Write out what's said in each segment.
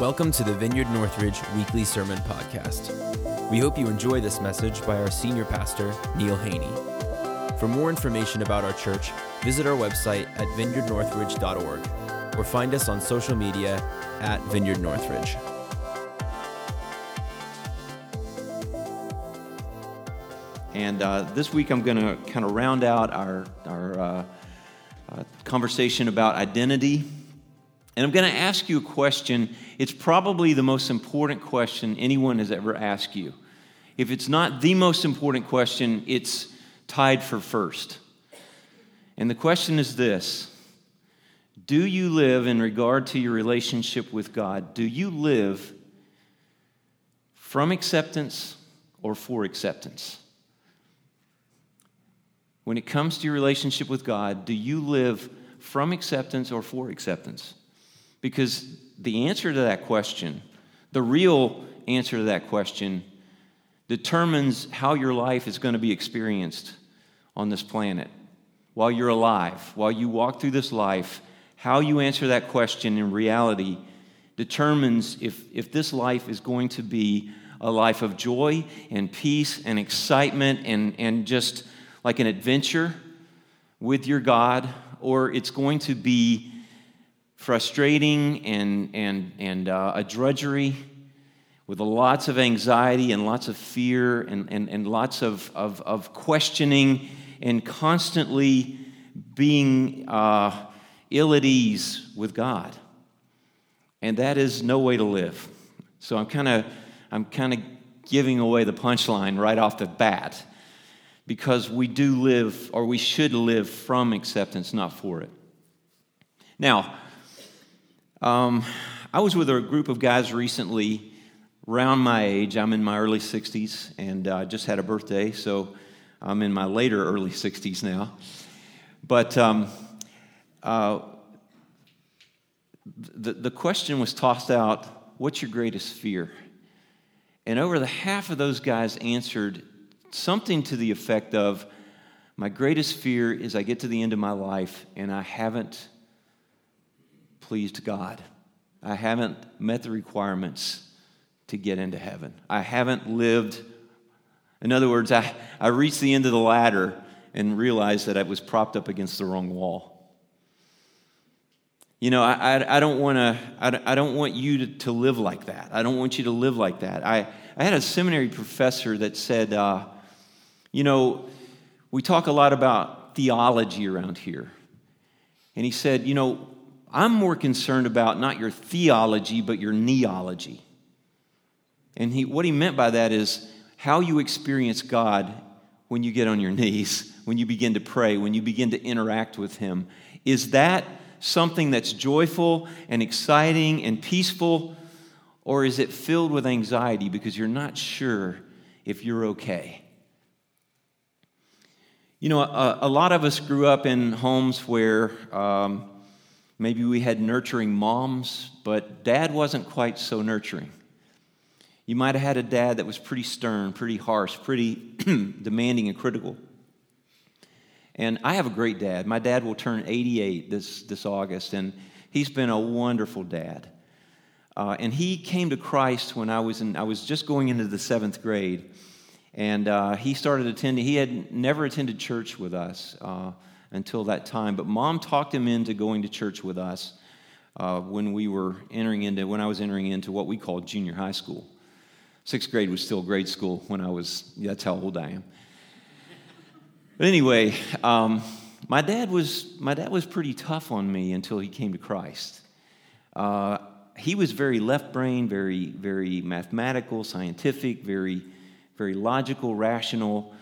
Welcome to the Vineyard Northridge Weekly Sermon Podcast. We hope you enjoy this message by our senior pastor, Neil Haney. For more information about our church, visit our website at vineyardnorthridge.org or find us on social media at Vineyard Northridge. And uh, this week I'm going to kind of round out our, our uh, uh, conversation about identity and I'm going to ask you a question. It's probably the most important question anyone has ever asked you. If it's not the most important question, it's tied for first. And the question is this Do you live in regard to your relationship with God? Do you live from acceptance or for acceptance? When it comes to your relationship with God, do you live from acceptance or for acceptance? Because the answer to that question, the real answer to that question, determines how your life is going to be experienced on this planet. While you're alive, while you walk through this life, how you answer that question in reality determines if, if this life is going to be a life of joy and peace and excitement and, and just like an adventure with your God, or it's going to be frustrating and, and, and uh, a drudgery with lots of anxiety and lots of fear and, and, and lots of, of, of questioning and constantly being uh, ill at ease with God. And that is no way to live. So I'm kind of I'm kind of giving away the punchline right off the bat because we do live or we should live from acceptance, not for it. Now, um, I was with a group of guys recently, around my age. I'm in my early 60s and uh, just had a birthday, so I'm in my later early 60s now. But um, uh, the, the question was tossed out what's your greatest fear? And over the half of those guys answered something to the effect of, My greatest fear is I get to the end of my life and I haven't pleased God. I haven't met the requirements to get into heaven. I haven't lived, in other words, I, I reached the end of the ladder and realized that I was propped up against the wrong wall. You know, I, I, I don't want to. I, I don't want you to, to live like that. I don't want you to live like that. I, I had a seminary professor that said, uh, you know, we talk a lot about theology around here. And he said, you know, I'm more concerned about not your theology, but your neology. And he, what he meant by that is how you experience God when you get on your knees, when you begin to pray, when you begin to interact with Him. Is that something that's joyful and exciting and peaceful, or is it filled with anxiety because you're not sure if you're okay? You know, a, a lot of us grew up in homes where um, Maybe we had nurturing moms, but dad wasn't quite so nurturing. You might have had a dad that was pretty stern, pretty harsh, pretty demanding and critical. And I have a great dad. My dad will turn 88 this, this August, and he's been a wonderful dad. Uh, and he came to Christ when I was, in, I was just going into the seventh grade. And uh, he started attending, he had never attended church with us. Uh, until that time. But mom talked him into going to church with us uh, when we were entering into, when I was entering into what we called junior high school. Sixth grade was still grade school when I was, that's how old I am. But anyway, um, my dad was my dad was pretty tough on me until he came to Christ. Uh, he was very left brain, very very mathematical, scientific, very very logical, rational.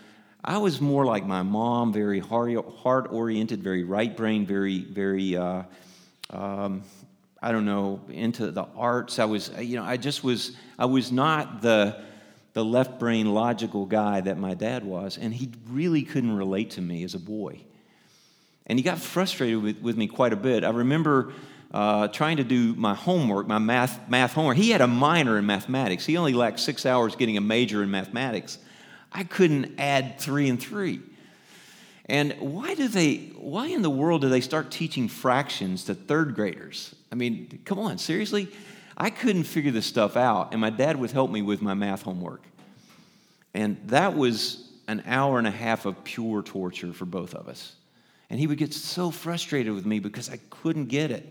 I was more like my mom, very heart oriented, very right brain, very, very, uh, um, I don't know, into the arts. I was, you know, I just was, I was not the, the left brain logical guy that my dad was. And he really couldn't relate to me as a boy. And he got frustrated with, with me quite a bit. I remember uh, trying to do my homework, my math, math homework. He had a minor in mathematics. He only lacked six hours getting a major in mathematics. I couldn't add three and three. And why do they, why in the world do they start teaching fractions to third graders? I mean, come on, seriously? I couldn't figure this stuff out, and my dad would help me with my math homework. And that was an hour and a half of pure torture for both of us. And he would get so frustrated with me because I couldn't get it.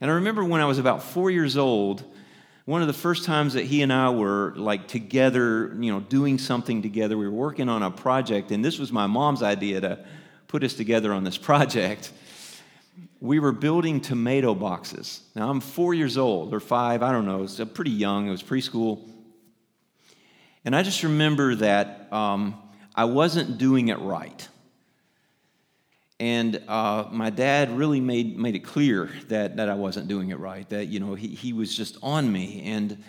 And I remember when I was about four years old, one of the first times that he and I were like together, you know, doing something together, we were working on a project, and this was my mom's idea to put us together on this project. We were building tomato boxes. Now I'm four years old or five, I don't know, it's pretty young, it was preschool. And I just remember that um, I wasn't doing it right. And uh, my dad really made, made it clear that, that I wasn't doing it right, that, you know, he, he was just on me. And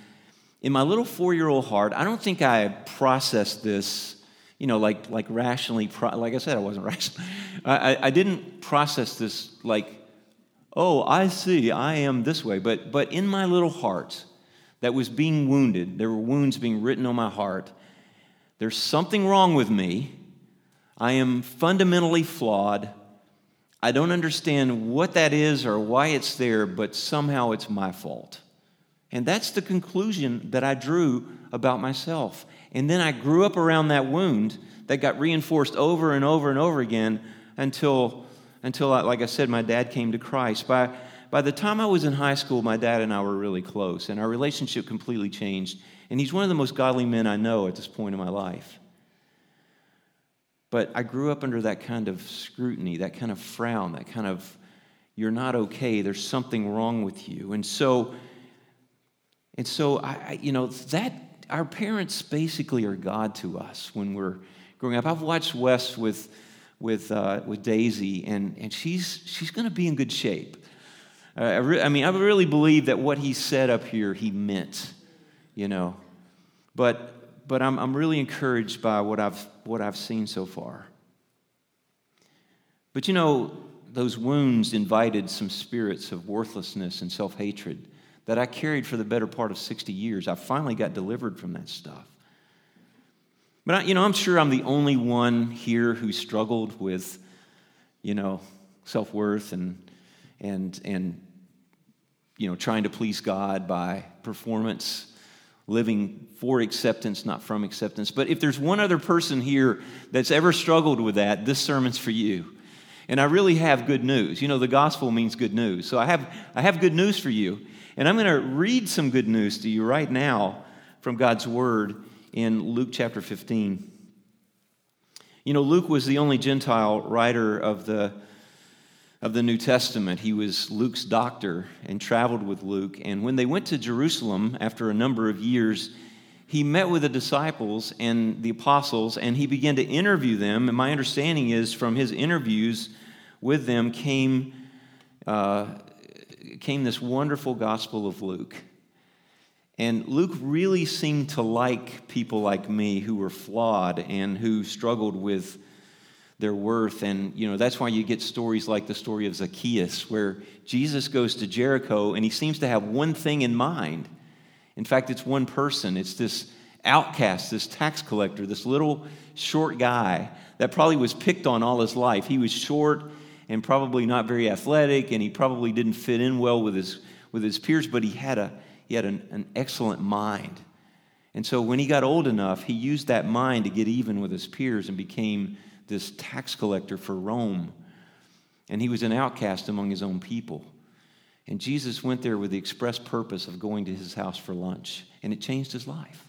in my little four-year-old heart, I don't think I processed this, you know, like, like rationally, pro- like I said, I wasn't rational. I, I didn't process this like, oh, I see, I am this way. But, but in my little heart that was being wounded, there were wounds being written on my heart. There's something wrong with me. I am fundamentally flawed. I don't understand what that is or why it's there, but somehow it's my fault. And that's the conclusion that I drew about myself. And then I grew up around that wound that got reinforced over and over and over again until, until like I said, my dad came to Christ. By, by the time I was in high school, my dad and I were really close, and our relationship completely changed. And he's one of the most godly men I know at this point in my life. But I grew up under that kind of scrutiny, that kind of frown, that kind of, you're not okay, there's something wrong with you. And so, and so I, you know, that, our parents basically are God to us when we're growing up. I've watched Wes with, with, uh, with Daisy, and, and she's, she's going to be in good shape. Uh, I, re- I mean, I really believe that what he said up here, he meant, you know. But but I'm, I'm really encouraged by what I've, what I've seen so far. But you know, those wounds invited some spirits of worthlessness and self hatred that I carried for the better part of 60 years. I finally got delivered from that stuff. But, I, you know, I'm sure I'm the only one here who struggled with, you know, self worth and, and, and, you know, trying to please God by performance living for acceptance, not from acceptance. But if there's one other person here that's ever struggled with that, this sermon's for you. And I really have good news. You know, the gospel means good news. So I have, I have good news for you. And I'm going to read some good news to you right now from God's word in Luke chapter 15. You know, Luke was the only Gentile writer of the of the New Testament. He was Luke's doctor and traveled with Luke. And when they went to Jerusalem after a number of years, he met with the disciples and the apostles and he began to interview them. And my understanding is from his interviews with them came, uh, came this wonderful gospel of Luke. And Luke really seemed to like people like me who were flawed and who struggled with their worth. And, you know, that's why you get stories like the story of Zacchaeus, where Jesus goes to Jericho and he seems to have one thing in mind. In fact, it's one person. It's this outcast, this tax collector, this little short guy that probably was picked on all his life. He was short and probably not very athletic, and he probably didn't fit in well with his, with his peers, but he had, a, he had an, an excellent mind. And so when he got old enough, he used that mind to get even with his peers and became this tax collector for Rome. And he was an outcast among his own people. And Jesus went there with the express purpose of going to his house for lunch. And it changed his life,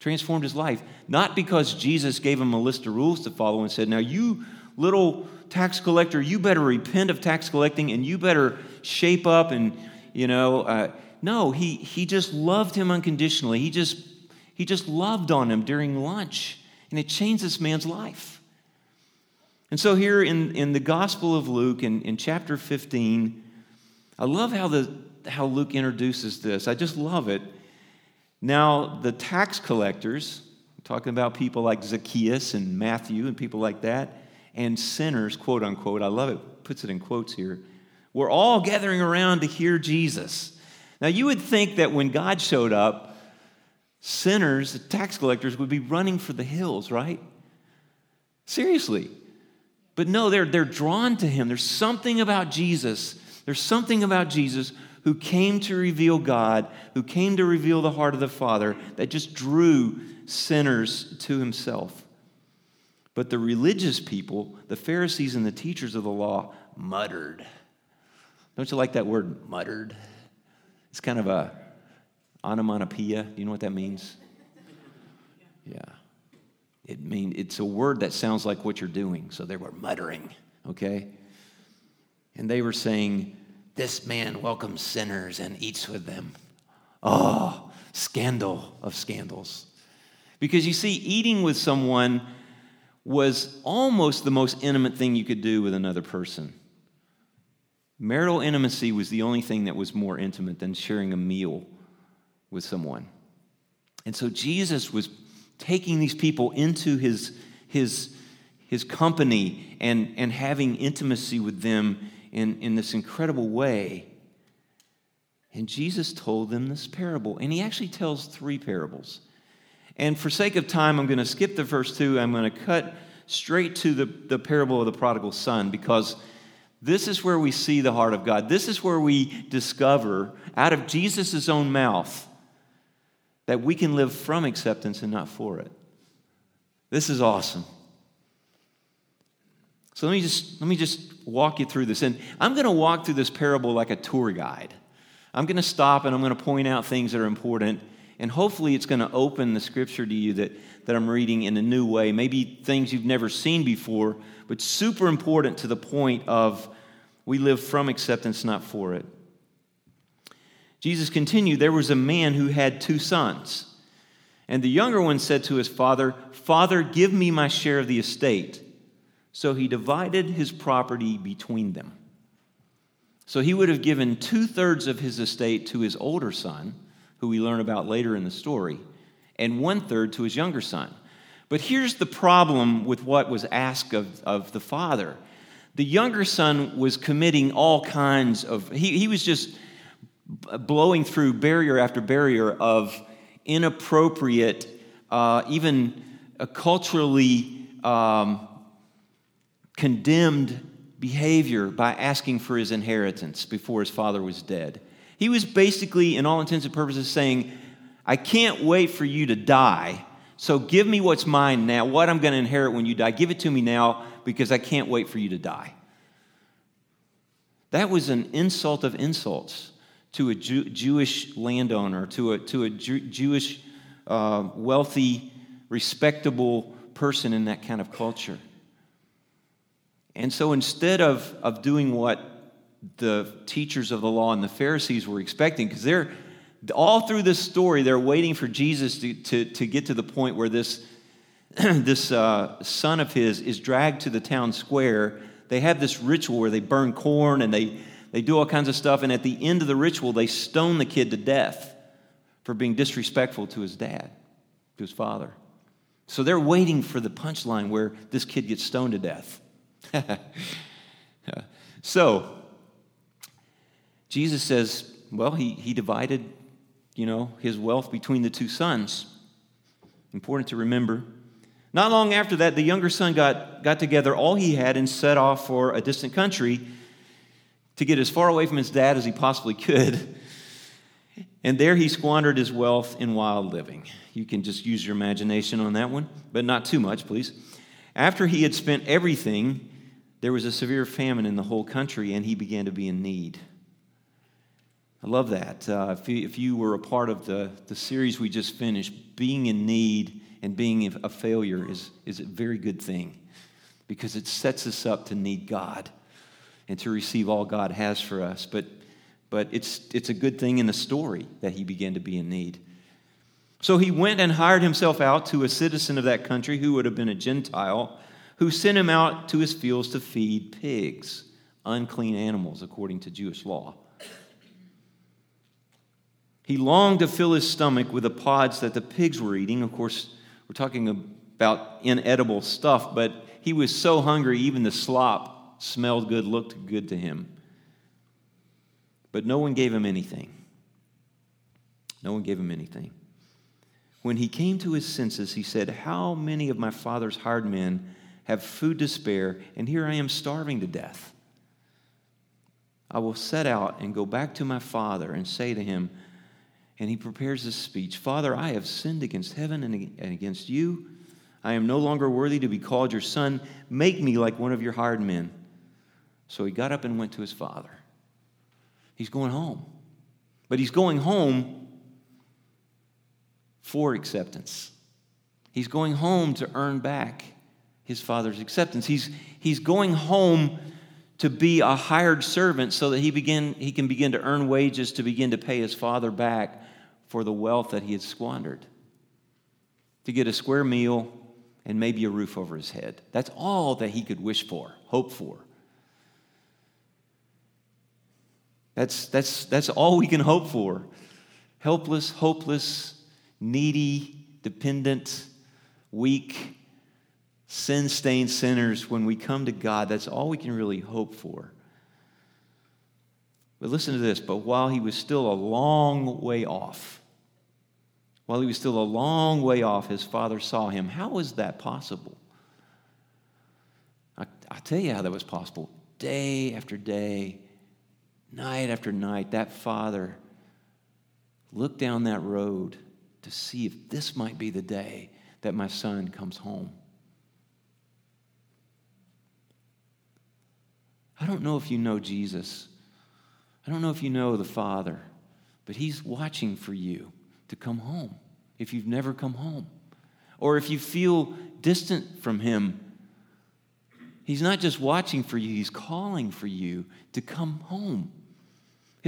transformed his life. Not because Jesus gave him a list of rules to follow and said, Now, you little tax collector, you better repent of tax collecting and you better shape up and, you know, uh, no, he, he just loved him unconditionally. He just, he just loved on him during lunch. And it changed this man's life. And so, here in, in the Gospel of Luke, in, in chapter 15, I love how, the, how Luke introduces this. I just love it. Now, the tax collectors, talking about people like Zacchaeus and Matthew and people like that, and sinners, quote unquote, I love it, puts it in quotes here, were all gathering around to hear Jesus. Now, you would think that when God showed up, sinners, the tax collectors, would be running for the hills, right? Seriously. But no, they're, they're drawn to him. There's something about Jesus. There's something about Jesus who came to reveal God, who came to reveal the heart of the Father, that just drew sinners to himself. But the religious people, the Pharisees and the teachers of the law, muttered. Don't you like that word, muttered? It's kind of a onomatopoeia. Do you know what that means? Yeah. It mean it's a word that sounds like what you're doing. So they were muttering, okay? And they were saying, This man welcomes sinners and eats with them. Oh, scandal of scandals. Because you see, eating with someone was almost the most intimate thing you could do with another person. Marital intimacy was the only thing that was more intimate than sharing a meal with someone. And so Jesus was taking these people into his, his, his company and, and having intimacy with them in, in this incredible way. And Jesus told them this parable. And he actually tells three parables. And for sake of time, I'm going to skip the first two. I'm going to cut straight to the, the parable of the prodigal son because this is where we see the heart of God. This is where we discover out of Jesus' own mouth that we can live from acceptance and not for it. This is awesome. So let me just let me just walk you through this. And I'm going to walk through this parable like a tour guide. I'm going to stop and I'm going to point out things that are important and hopefully it's going to open the scripture to you that, that I'm reading in a new way, maybe things you've never seen before, but super important to the point of we live from acceptance, not for it. Jesus continued, There was a man who had two sons. And the younger one said to his father, Father, give me my share of the estate. So he divided his property between them. So he would have given two thirds of his estate to his older son who we learn about later in the story, and one third to his younger son. But here's the problem with what was asked of, of the father the younger son was committing all kinds of, he, he was just blowing through barrier after barrier of inappropriate, uh, even culturally um, condemned behavior by asking for his inheritance before his father was dead. He was basically, in all intents and purposes, saying, I can't wait for you to die. So give me what's mine now, what I'm going to inherit when you die. Give it to me now because I can't wait for you to die. That was an insult of insults to a Jew- Jewish landowner, to a, to a Jew- Jewish uh, wealthy, respectable person in that kind of culture. And so instead of, of doing what the teachers of the law and the Pharisees were expecting because they're all through this story, they're waiting for Jesus to, to, to get to the point where this, this uh, son of his is dragged to the town square. They have this ritual where they burn corn and they, they do all kinds of stuff. And at the end of the ritual, they stone the kid to death for being disrespectful to his dad, to his father. So they're waiting for the punchline where this kid gets stoned to death. so Jesus says, well, he, he divided, you know, his wealth between the two sons. Important to remember. Not long after that, the younger son got, got together all he had and set off for a distant country to get as far away from his dad as he possibly could. And there he squandered his wealth in wild living. You can just use your imagination on that one, but not too much, please. After he had spent everything, there was a severe famine in the whole country, and he began to be in need. I love that. Uh, if, you, if you were a part of the, the series we just finished, being in need and being a failure is, is a very good thing because it sets us up to need God and to receive all God has for us. But, but it's, it's a good thing in the story that he began to be in need. So he went and hired himself out to a citizen of that country who would have been a Gentile, who sent him out to his fields to feed pigs, unclean animals according to Jewish law. He longed to fill his stomach with the pods that the pigs were eating. Of course, we're talking about inedible stuff, but he was so hungry, even the slop smelled good, looked good to him. But no one gave him anything. No one gave him anything. When he came to his senses, he said, How many of my father's hired men have food to spare, and here I am starving to death? I will set out and go back to my father and say to him, and he prepares this speech Father, I have sinned against heaven and against you. I am no longer worthy to be called your son. Make me like one of your hired men. So he got up and went to his father. He's going home. But he's going home for acceptance. He's going home to earn back his father's acceptance. He's, he's going home to be a hired servant so that he, begin, he can begin to earn wages to begin to pay his father back for the wealth that he had squandered. To get a square meal and maybe a roof over his head. That's all that he could wish for, hope for. That's, that's, that's all we can hope for. Helpless, hopeless, needy, dependent, weak, sin stained sinners, when we come to God, that's all we can really hope for. But listen to this. But while he was still a long way off, while he was still a long way off, his father saw him. How was that possible? I, I'll tell you how that was possible. Day after day, night after night, that father looked down that road to see if this might be the day that my son comes home. I don't know if you know Jesus. I don't know if you know the Father, but He's watching for you to come home if you've never come home. Or if you feel distant from Him, He's not just watching for you, He's calling for you to come home.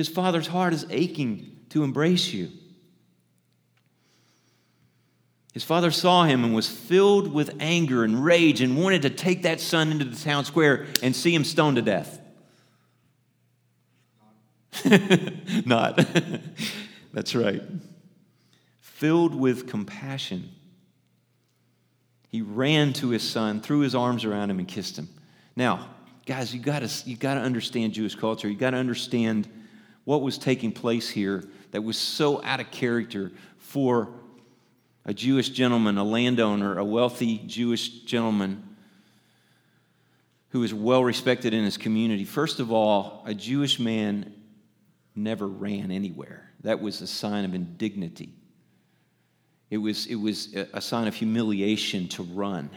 His Father's heart is aching to embrace you. His father saw him and was filled with anger and rage and wanted to take that son into the town square and see him stoned to death. Not. That's right. Filled with compassion, he ran to his son, threw his arms around him, and kissed him. Now, guys, you got to you got to understand Jewish culture. You got to understand what was taking place here that was so out of character for a Jewish gentleman, a landowner, a wealthy Jewish gentleman who was well respected in his community. First of all, a Jewish man never ran anywhere. That was a sign of indignity. It was, it was a sign of humiliation to run.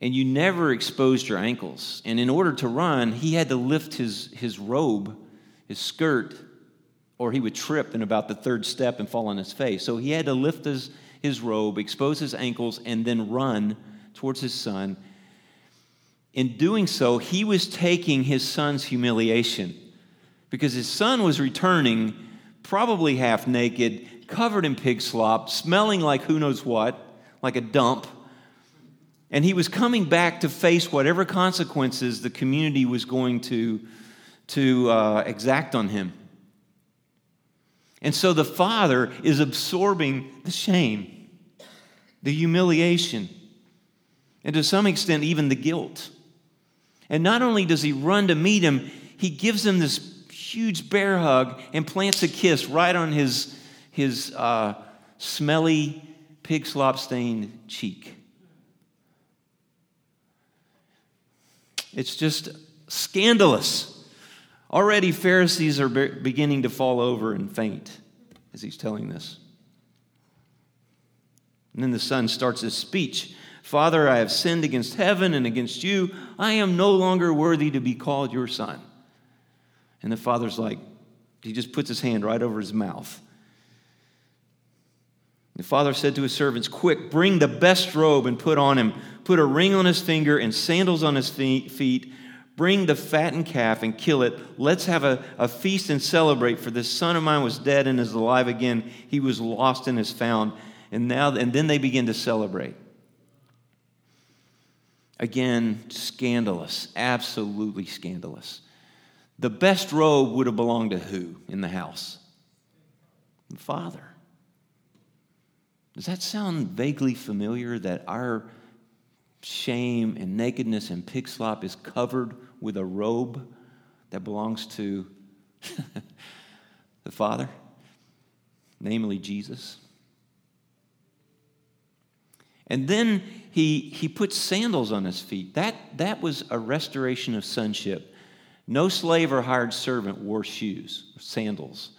And you never exposed your ankles. And in order to run, he had to lift his, his robe, his skirt, or he would trip in about the third step and fall on his face. So he had to lift his, his robe, expose his ankles, and then run towards his son. In doing so, he was taking his son's humiliation because his son was returning probably half naked, covered in pig slop, smelling like who knows what, like a dump. And he was coming back to face whatever consequences the community was going to, to uh, exact on him. And so the father is absorbing the shame, the humiliation, and to some extent, even the guilt. And not only does he run to meet him, he gives him this huge bear hug and plants a kiss right on his, his uh, smelly, pig slop stained cheek. It's just scandalous. Already, Pharisees are beginning to fall over and faint as he's telling this. And then the son starts his speech Father, I have sinned against heaven and against you. I am no longer worthy to be called your son. And the father's like, he just puts his hand right over his mouth. The father said to his servants, Quick, bring the best robe and put on him. Put a ring on his finger and sandals on his feet Bring the fattened calf and kill it. Let's have a, a feast and celebrate, for this son of mine was dead and is alive again. He was lost and is found. And now and then they begin to celebrate. Again, scandalous, absolutely scandalous. The best robe would have belonged to who in the house? The father. Does that sound vaguely familiar that our shame and nakedness and pig slop is covered with a robe that belongs to the Father, namely Jesus. And then he, he puts sandals on his feet. That, that was a restoration of sonship. No slave or hired servant wore shoes, sandals.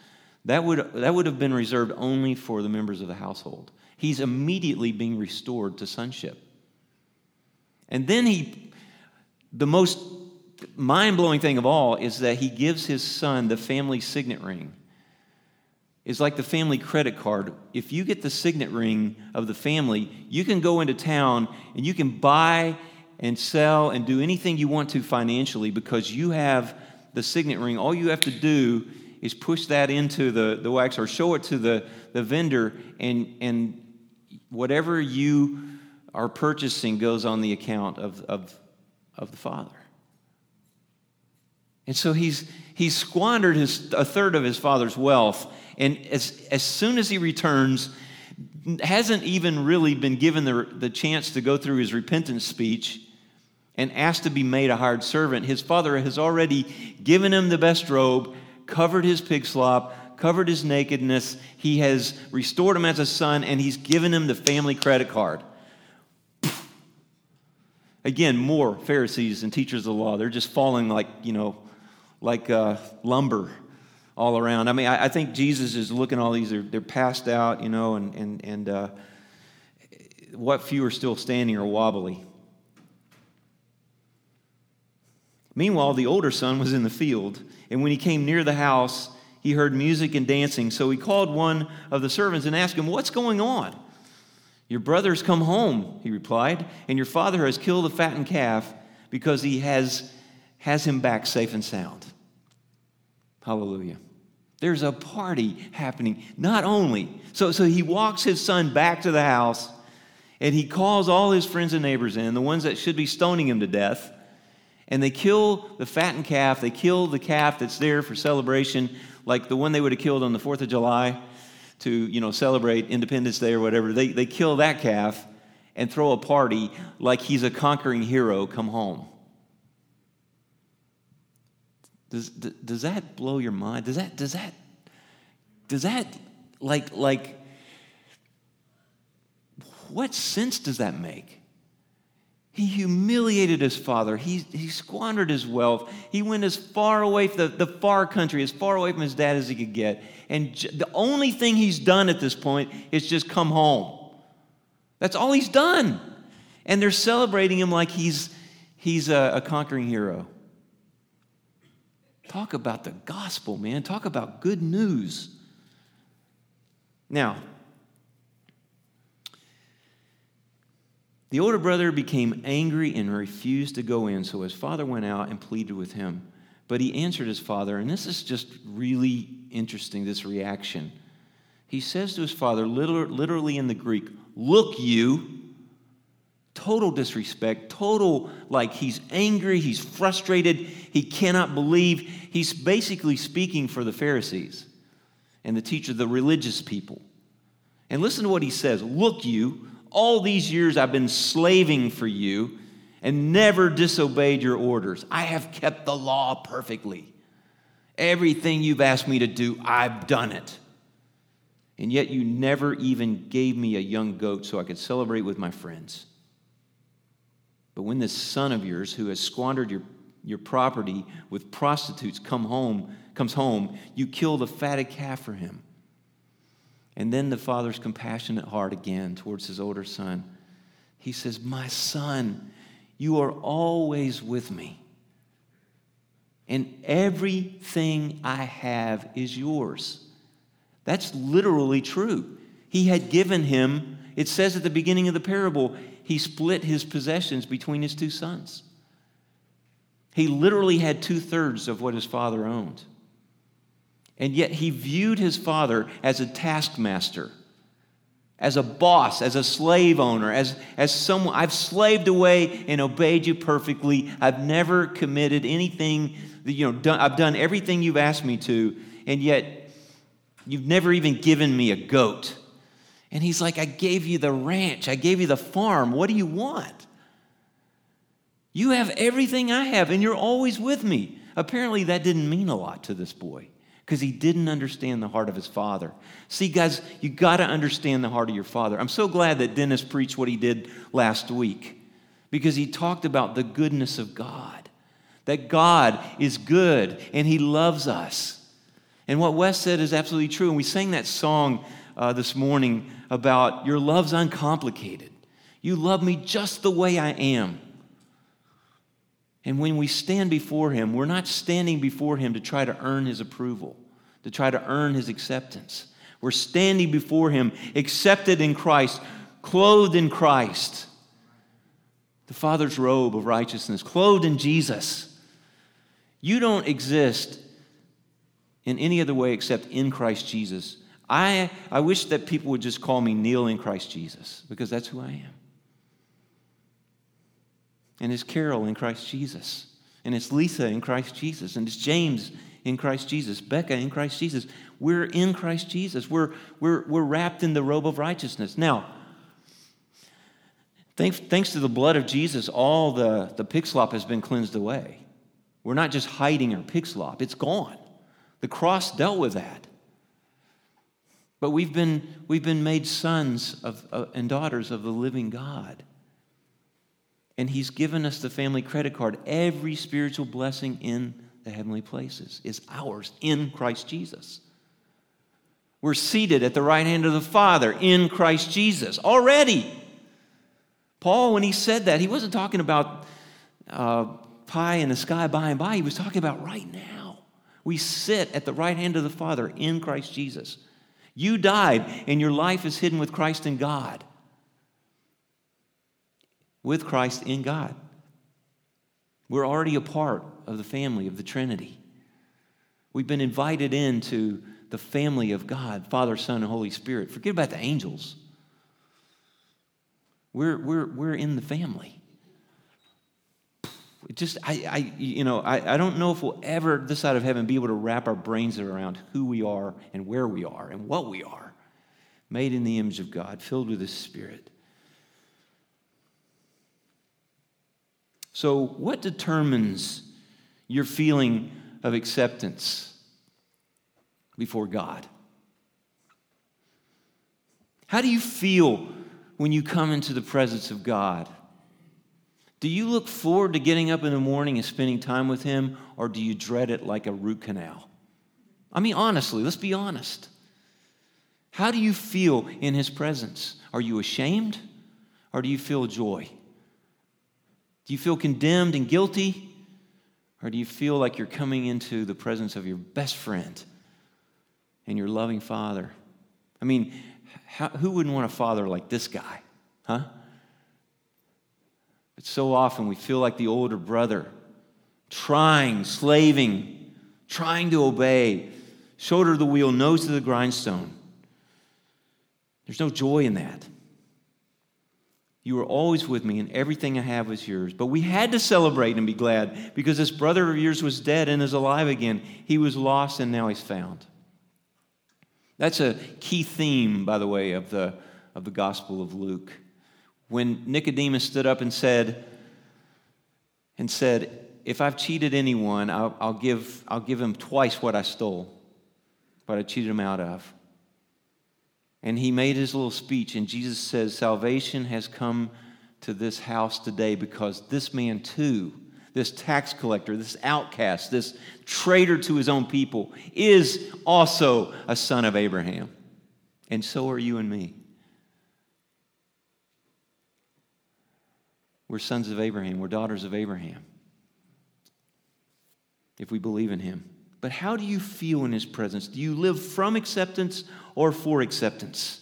That would, that would have been reserved only for the members of the household. He's immediately being restored to sonship. And then he, the most mind blowing thing of all is that he gives his son the family signet ring. It's like the family credit card. If you get the signet ring of the family, you can go into town and you can buy and sell and do anything you want to financially because you have the signet ring. All you have to do is push that into the, the wax or show it to the, the vendor, and, and whatever you are purchasing goes on the account of, of, of the father. And so he's, he's squandered his, a third of his father's wealth. And as, as soon as he returns, hasn't even really been given the, the chance to go through his repentance speech and asked to be made a hired servant. His father has already given him the best robe, covered his pig slop, covered his nakedness. He has restored him as a son, and he's given him the family credit card. Again, more Pharisees and teachers of the law. They're just falling like, you know, like uh, lumber all around. I mean, I, I, think Jesus is looking all these, they're, they're passed out, you know, and, and, and uh, what few are still standing or wobbly. Meanwhile, the older son was in the field, and when he came near the house, he heard music and dancing. So he called one of the servants and asked him, What's going on? Your brother's come home, he replied, and your father has killed the fattened calf because he has has him back safe and sound. Hallelujah. There's a party happening. Not only, so, so he walks his son back to the house and he calls all his friends and neighbors in, the ones that should be stoning him to death, and they kill the fattened calf. They kill the calf that's there for celebration, like the one they would have killed on the 4th of July to, you know, celebrate Independence Day or whatever. They, they kill that calf and throw a party like he's a conquering hero come home. Does, does that blow your mind? Does that, does that, does that, like, like, what sense does that make? He humiliated his father. He, he squandered his wealth. He went as far away the, the far country, as far away from his dad as he could get. And the only thing he's done at this point is just come home. That's all he's done. And they're celebrating him like he's, he's a, a conquering hero. Talk about the gospel, man. Talk about good news. Now, the older brother became angry and refused to go in, so his father went out and pleaded with him. But he answered his father, and this is just really interesting this reaction. He says to his father, literally in the Greek, Look, you total disrespect, total like he's angry, he's frustrated, he cannot believe. He's basically speaking for the Pharisees and the teacher, the religious people. And listen to what he says Look, you, all these years I've been slaving for you and never disobeyed your orders. I have kept the law perfectly. Everything you've asked me to do, I've done it. And yet you never even gave me a young goat so I could celebrate with my friends. But when this son of yours who has squandered your, your property with prostitutes come home, comes home, you kill the fatted calf for him. And then the father's compassionate heart again towards his older son. He says, My son, you are always with me. And everything I have is yours. That's literally true. He had given him, it says at the beginning of the parable, he split his possessions between his two sons. He literally had two thirds of what his father owned. And yet he viewed his father as a taskmaster, as a boss, as a slave owner, as, as someone. I've slaved away and obeyed you perfectly. I've never committed anything, that, you know, done, I've done everything you've asked me to, and yet you've never even given me a goat. And he's like, I gave you the ranch, I gave you the farm. What do you want? You have everything I have, and you're always with me. Apparently, that didn't mean a lot to this boy because he didn't understand the heart of his father. See, guys, you got to understand the heart of your father. I'm so glad that Dennis preached what he did last week because he talked about the goodness of God, that God is good and He loves us. And what Wes said is absolutely true. And we sang that song uh, this morning about your love's uncomplicated. You love me just the way I am. And when we stand before Him, we're not standing before Him to try to earn His approval, to try to earn His acceptance. We're standing before Him, accepted in Christ, clothed in Christ, the Father's robe of righteousness, clothed in Jesus. You don't exist in any other way except in Christ Jesus. I, I wish that people would just call me Neil in Christ Jesus because that's who I am. And it's Carol in Christ Jesus. And it's Lisa in Christ Jesus. And it's James in Christ Jesus. Becca in Christ Jesus. We're in Christ Jesus. We're, we're, we're wrapped in the robe of righteousness. Now, thanks, thanks to the blood of Jesus, all the, the pig slop has been cleansed away. We're not just hiding our pig slop, it's gone. The cross dealt with that. But we've been, we've been made sons of, uh, and daughters of the living God. And He's given us the family credit card. Every spiritual blessing in the heavenly places is ours in Christ Jesus. We're seated at the right hand of the Father in Christ Jesus already. Paul, when he said that, he wasn't talking about uh, pie in the sky by and by. He was talking about right now. We sit at the right hand of the Father in Christ Jesus. You died, and your life is hidden with Christ in God. With Christ in God. We're already a part of the family of the Trinity. We've been invited into the family of God, Father, Son, and Holy Spirit. Forget about the angels. We're, we're, we're in the family. It just, I, I, you know, I, I don't know if we'll ever, this side of heaven, be able to wrap our brains around who we are and where we are and what we are. Made in the image of God, filled with His Spirit. So, what determines your feeling of acceptance before God? How do you feel when you come into the presence of God? Do you look forward to getting up in the morning and spending time with Him, or do you dread it like a root canal? I mean, honestly, let's be honest. How do you feel in His presence? Are you ashamed, or do you feel joy? Do you feel condemned and guilty, or do you feel like you're coming into the presence of your best friend and your loving father? I mean, how, who wouldn't want a father like this guy? Huh? But so often we feel like the older brother, trying, slaving, trying to obey, shoulder to the wheel, nose to the grindstone. There's no joy in that. You were always with me, and everything I have was yours. But we had to celebrate and be glad because this brother of yours was dead and is alive again. He was lost, and now he's found. That's a key theme, by the way, of the, of the Gospel of Luke when Nicodemus stood up and said, and said, if I've cheated anyone, I'll, I'll, give, I'll give him twice what I stole, what I cheated him out of. And he made his little speech, and Jesus says, Salvation has come to this house today because this man, too, this tax collector, this outcast, this traitor to his own people, is also a son of Abraham. And so are you and me. We're sons of Abraham, we're daughters of Abraham if we believe in him. But how do you feel in his presence? Do you live from acceptance or for acceptance?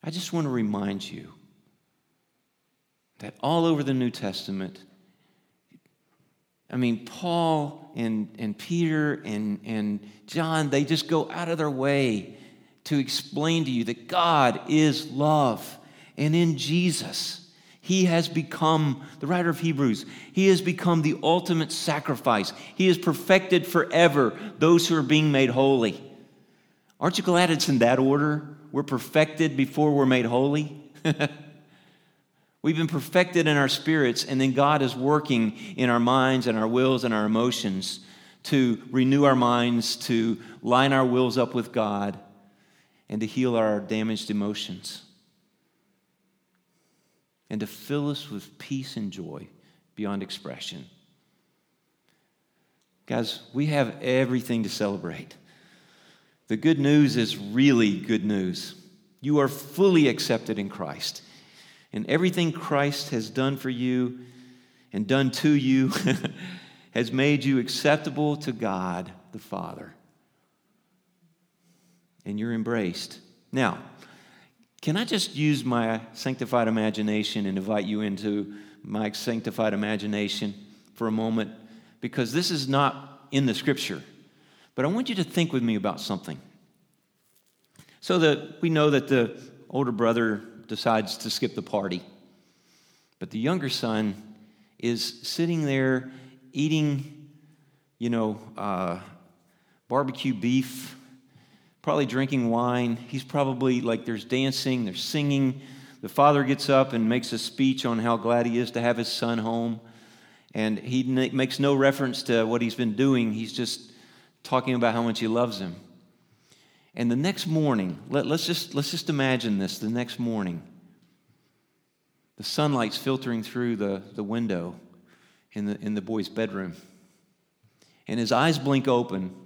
I just want to remind you that all over the New Testament, I mean, Paul and, and Peter and, and John, they just go out of their way to explain to you that God is love. And in Jesus, he has become, the writer of Hebrews, he has become the ultimate sacrifice. He has perfected forever those who are being made holy. Aren't you glad it's in that order? We're perfected before we're made holy. We've been perfected in our spirits, and then God is working in our minds and our wills and our emotions to renew our minds, to line our wills up with God, and to heal our damaged emotions and to fill us with peace and joy beyond expression. Guys, we have everything to celebrate. The good news is really good news. You are fully accepted in Christ. And everything Christ has done for you and done to you has made you acceptable to God the Father. And you're embraced. Now, can I just use my sanctified imagination and invite you into my sanctified imagination for a moment? Because this is not in the scripture. But I want you to think with me about something. So that we know that the older brother decides to skip the party. But the younger son is sitting there eating, you know, uh, barbecue beef, probably drinking wine. He's probably like there's dancing, there's singing. The father gets up and makes a speech on how glad he is to have his son home. And he makes no reference to what he's been doing. He's just talking about how much he loves him. And the next morning, let, us just, let's just imagine this the next morning. The sunlight's filtering through the, the window in the, in the boy's bedroom. And his eyes blink open,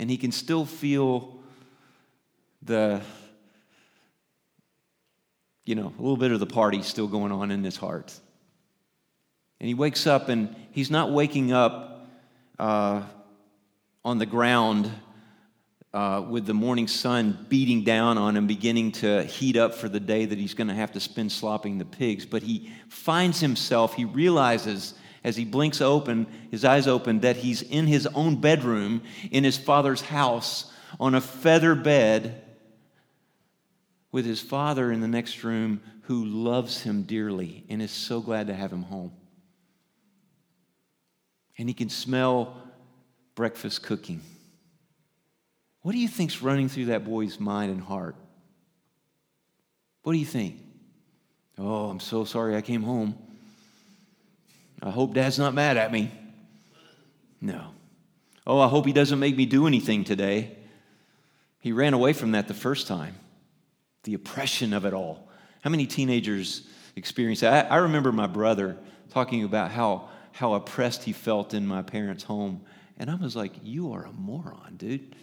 and he can still feel the, you know, a little bit of the party still going on in his heart. And he wakes up, and he's not waking up uh, on the ground uh, with the morning sun beating down on him, beginning to heat up for the day that he's going to have to spend slopping the pigs. But he finds himself, he realizes as he blinks open, his eyes open, that he's in his own bedroom in his father's house on a feather bed with his father in the next room who loves him dearly and is so glad to have him home. And he can smell breakfast cooking. What do you think's running through that boy's mind and heart? What do you think? Oh, I'm so sorry I came home. I hope dad's not mad at me. No. Oh, I hope he doesn't make me do anything today. He ran away from that the first time. The oppression of it all. How many teenagers experience that? I, I remember my brother talking about how, how oppressed he felt in my parents' home. And I was like, You are a moron, dude.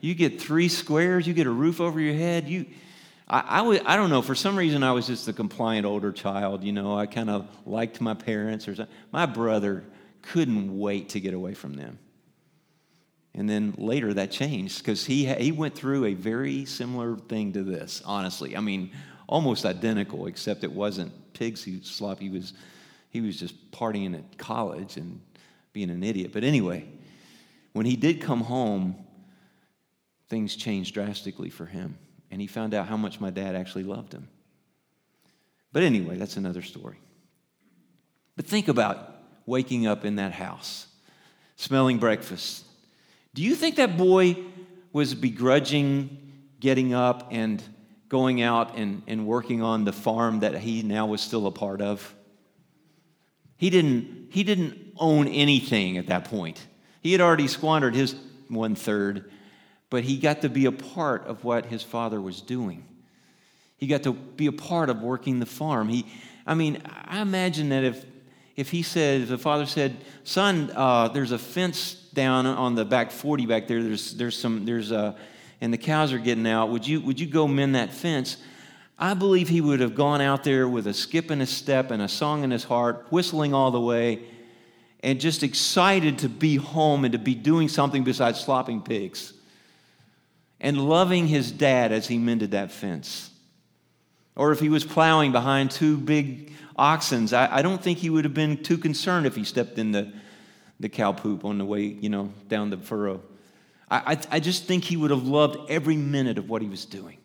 You get three squares, you get a roof over your head. You, I, I, don't know, for some reason I was just a compliant older child. You know, I kind of liked my parents or something. My brother couldn't wait to get away from them. And then later that changed because he, he went through a very similar thing to this, honestly. I mean, almost identical, except it wasn't pigs he slop. He was, he was just partying at college and being an idiot. But anyway, when he did come home, things changed drastically for him. And he found out how much my dad actually loved him. But anyway, that's another story. But think about waking up in that house, smelling breakfast. Do you think that boy was begrudging getting up and going out and, and working on the farm that he now was still a part of? He didn't, he didn't own anything at that point. He had already squandered his one third but he got to be a part of what his father was doing. He got to be a part of working the farm. He, I mean, I imagine that if, if he said, if the father said, son, uh, there's a fence down on the back 40 back there, there's, there's some, there's a, and the cows are getting out, would you, would you go mend that fence? I believe he would have gone out there with a skip in his step and a song in his heart, whistling all the way, and just excited to be home and to be doing something besides slopping pigs and loving his dad as he mended that fence. Or if he was plowing behind two big oxens, I, I don't think he would have been too concerned if he stepped in the, the cow poop on the way, you know, down the furrow. I, I, I just think he would have loved every minute of what he was doing.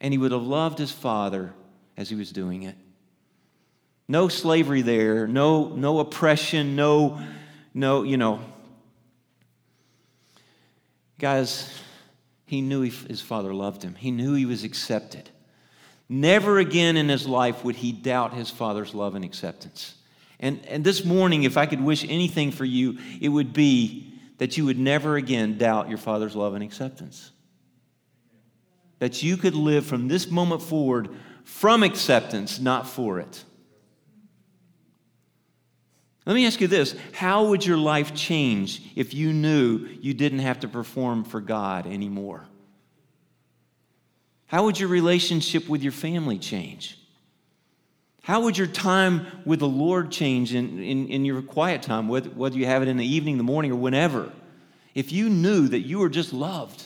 And he would have loved his father as he was doing it. No slavery there, no, no oppression, no, no, you know. Guys, he knew his father loved him, he knew he was accepted. Never again in his life would he doubt his father's love and acceptance. And, and this morning, if I could wish anything for you, it would be that you would never again doubt your father's love and acceptance. That you could live from this moment forward from acceptance, not for it. Let me ask you this How would your life change if you knew you didn't have to perform for God anymore? How would your relationship with your family change? How would your time with the Lord change in, in, in your quiet time, whether, whether you have it in the evening, the morning, or whenever? If you knew that you were just loved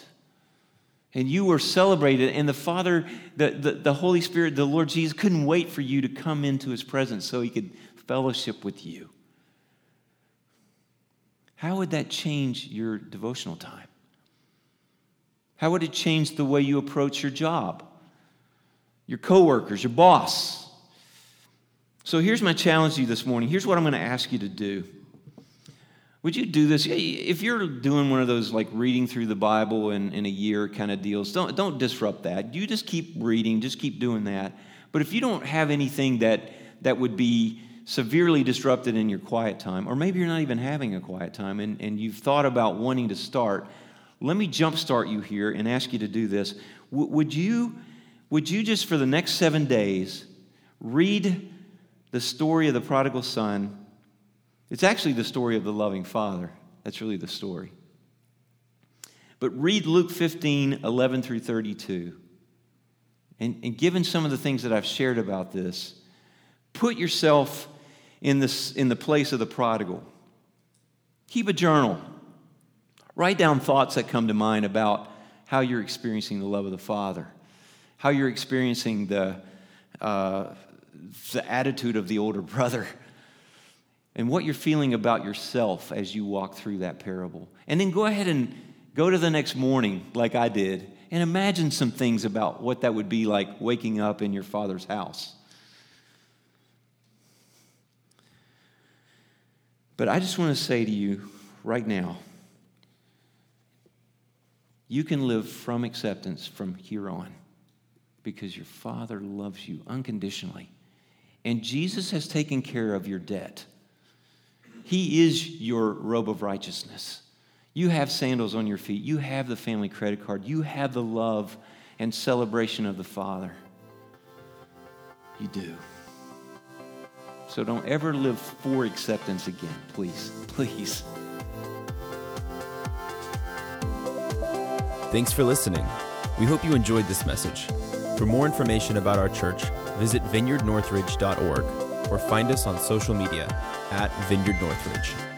and you were celebrated, and the Father, the, the, the Holy Spirit, the Lord Jesus couldn't wait for you to come into His presence so He could fellowship with you. How would that change your devotional time? How would it change the way you approach your job, your coworkers, your boss? So here's my challenge to you this morning. Here's what I'm going to ask you to do. Would you do this? If you're doing one of those like reading through the Bible in, in a year kind of deals, don't, don't disrupt that. You just keep reading, just keep doing that. But if you don't have anything that, that would be severely disrupted in your quiet time, or maybe you're not even having a quiet time and, and you've thought about wanting to start, let me jumpstart you here and ask you to do this. W- would, you, would you just for the next seven days read the story of the prodigal son? It's actually the story of the loving father. That's really the story. But read Luke 15, 11 through 32. And, and given some of the things that I've shared about this, put yourself in, this, in the place of the prodigal. Keep a journal. Write down thoughts that come to mind about how you're experiencing the love of the Father, how you're experiencing the, uh, the attitude of the older brother, and what you're feeling about yourself as you walk through that parable. And then go ahead and go to the next morning, like I did, and imagine some things about what that would be like waking up in your Father's house. But I just want to say to you right now, you can live from acceptance from here on because your Father loves you unconditionally. And Jesus has taken care of your debt. He is your robe of righteousness. You have sandals on your feet. You have the family credit card. You have the love and celebration of the Father. You do. So don't ever live for acceptance again, please. Please. Thanks for listening. We hope you enjoyed this message. For more information about our church, visit vineyardnorthridge.org or find us on social media at Vineyard Northridge.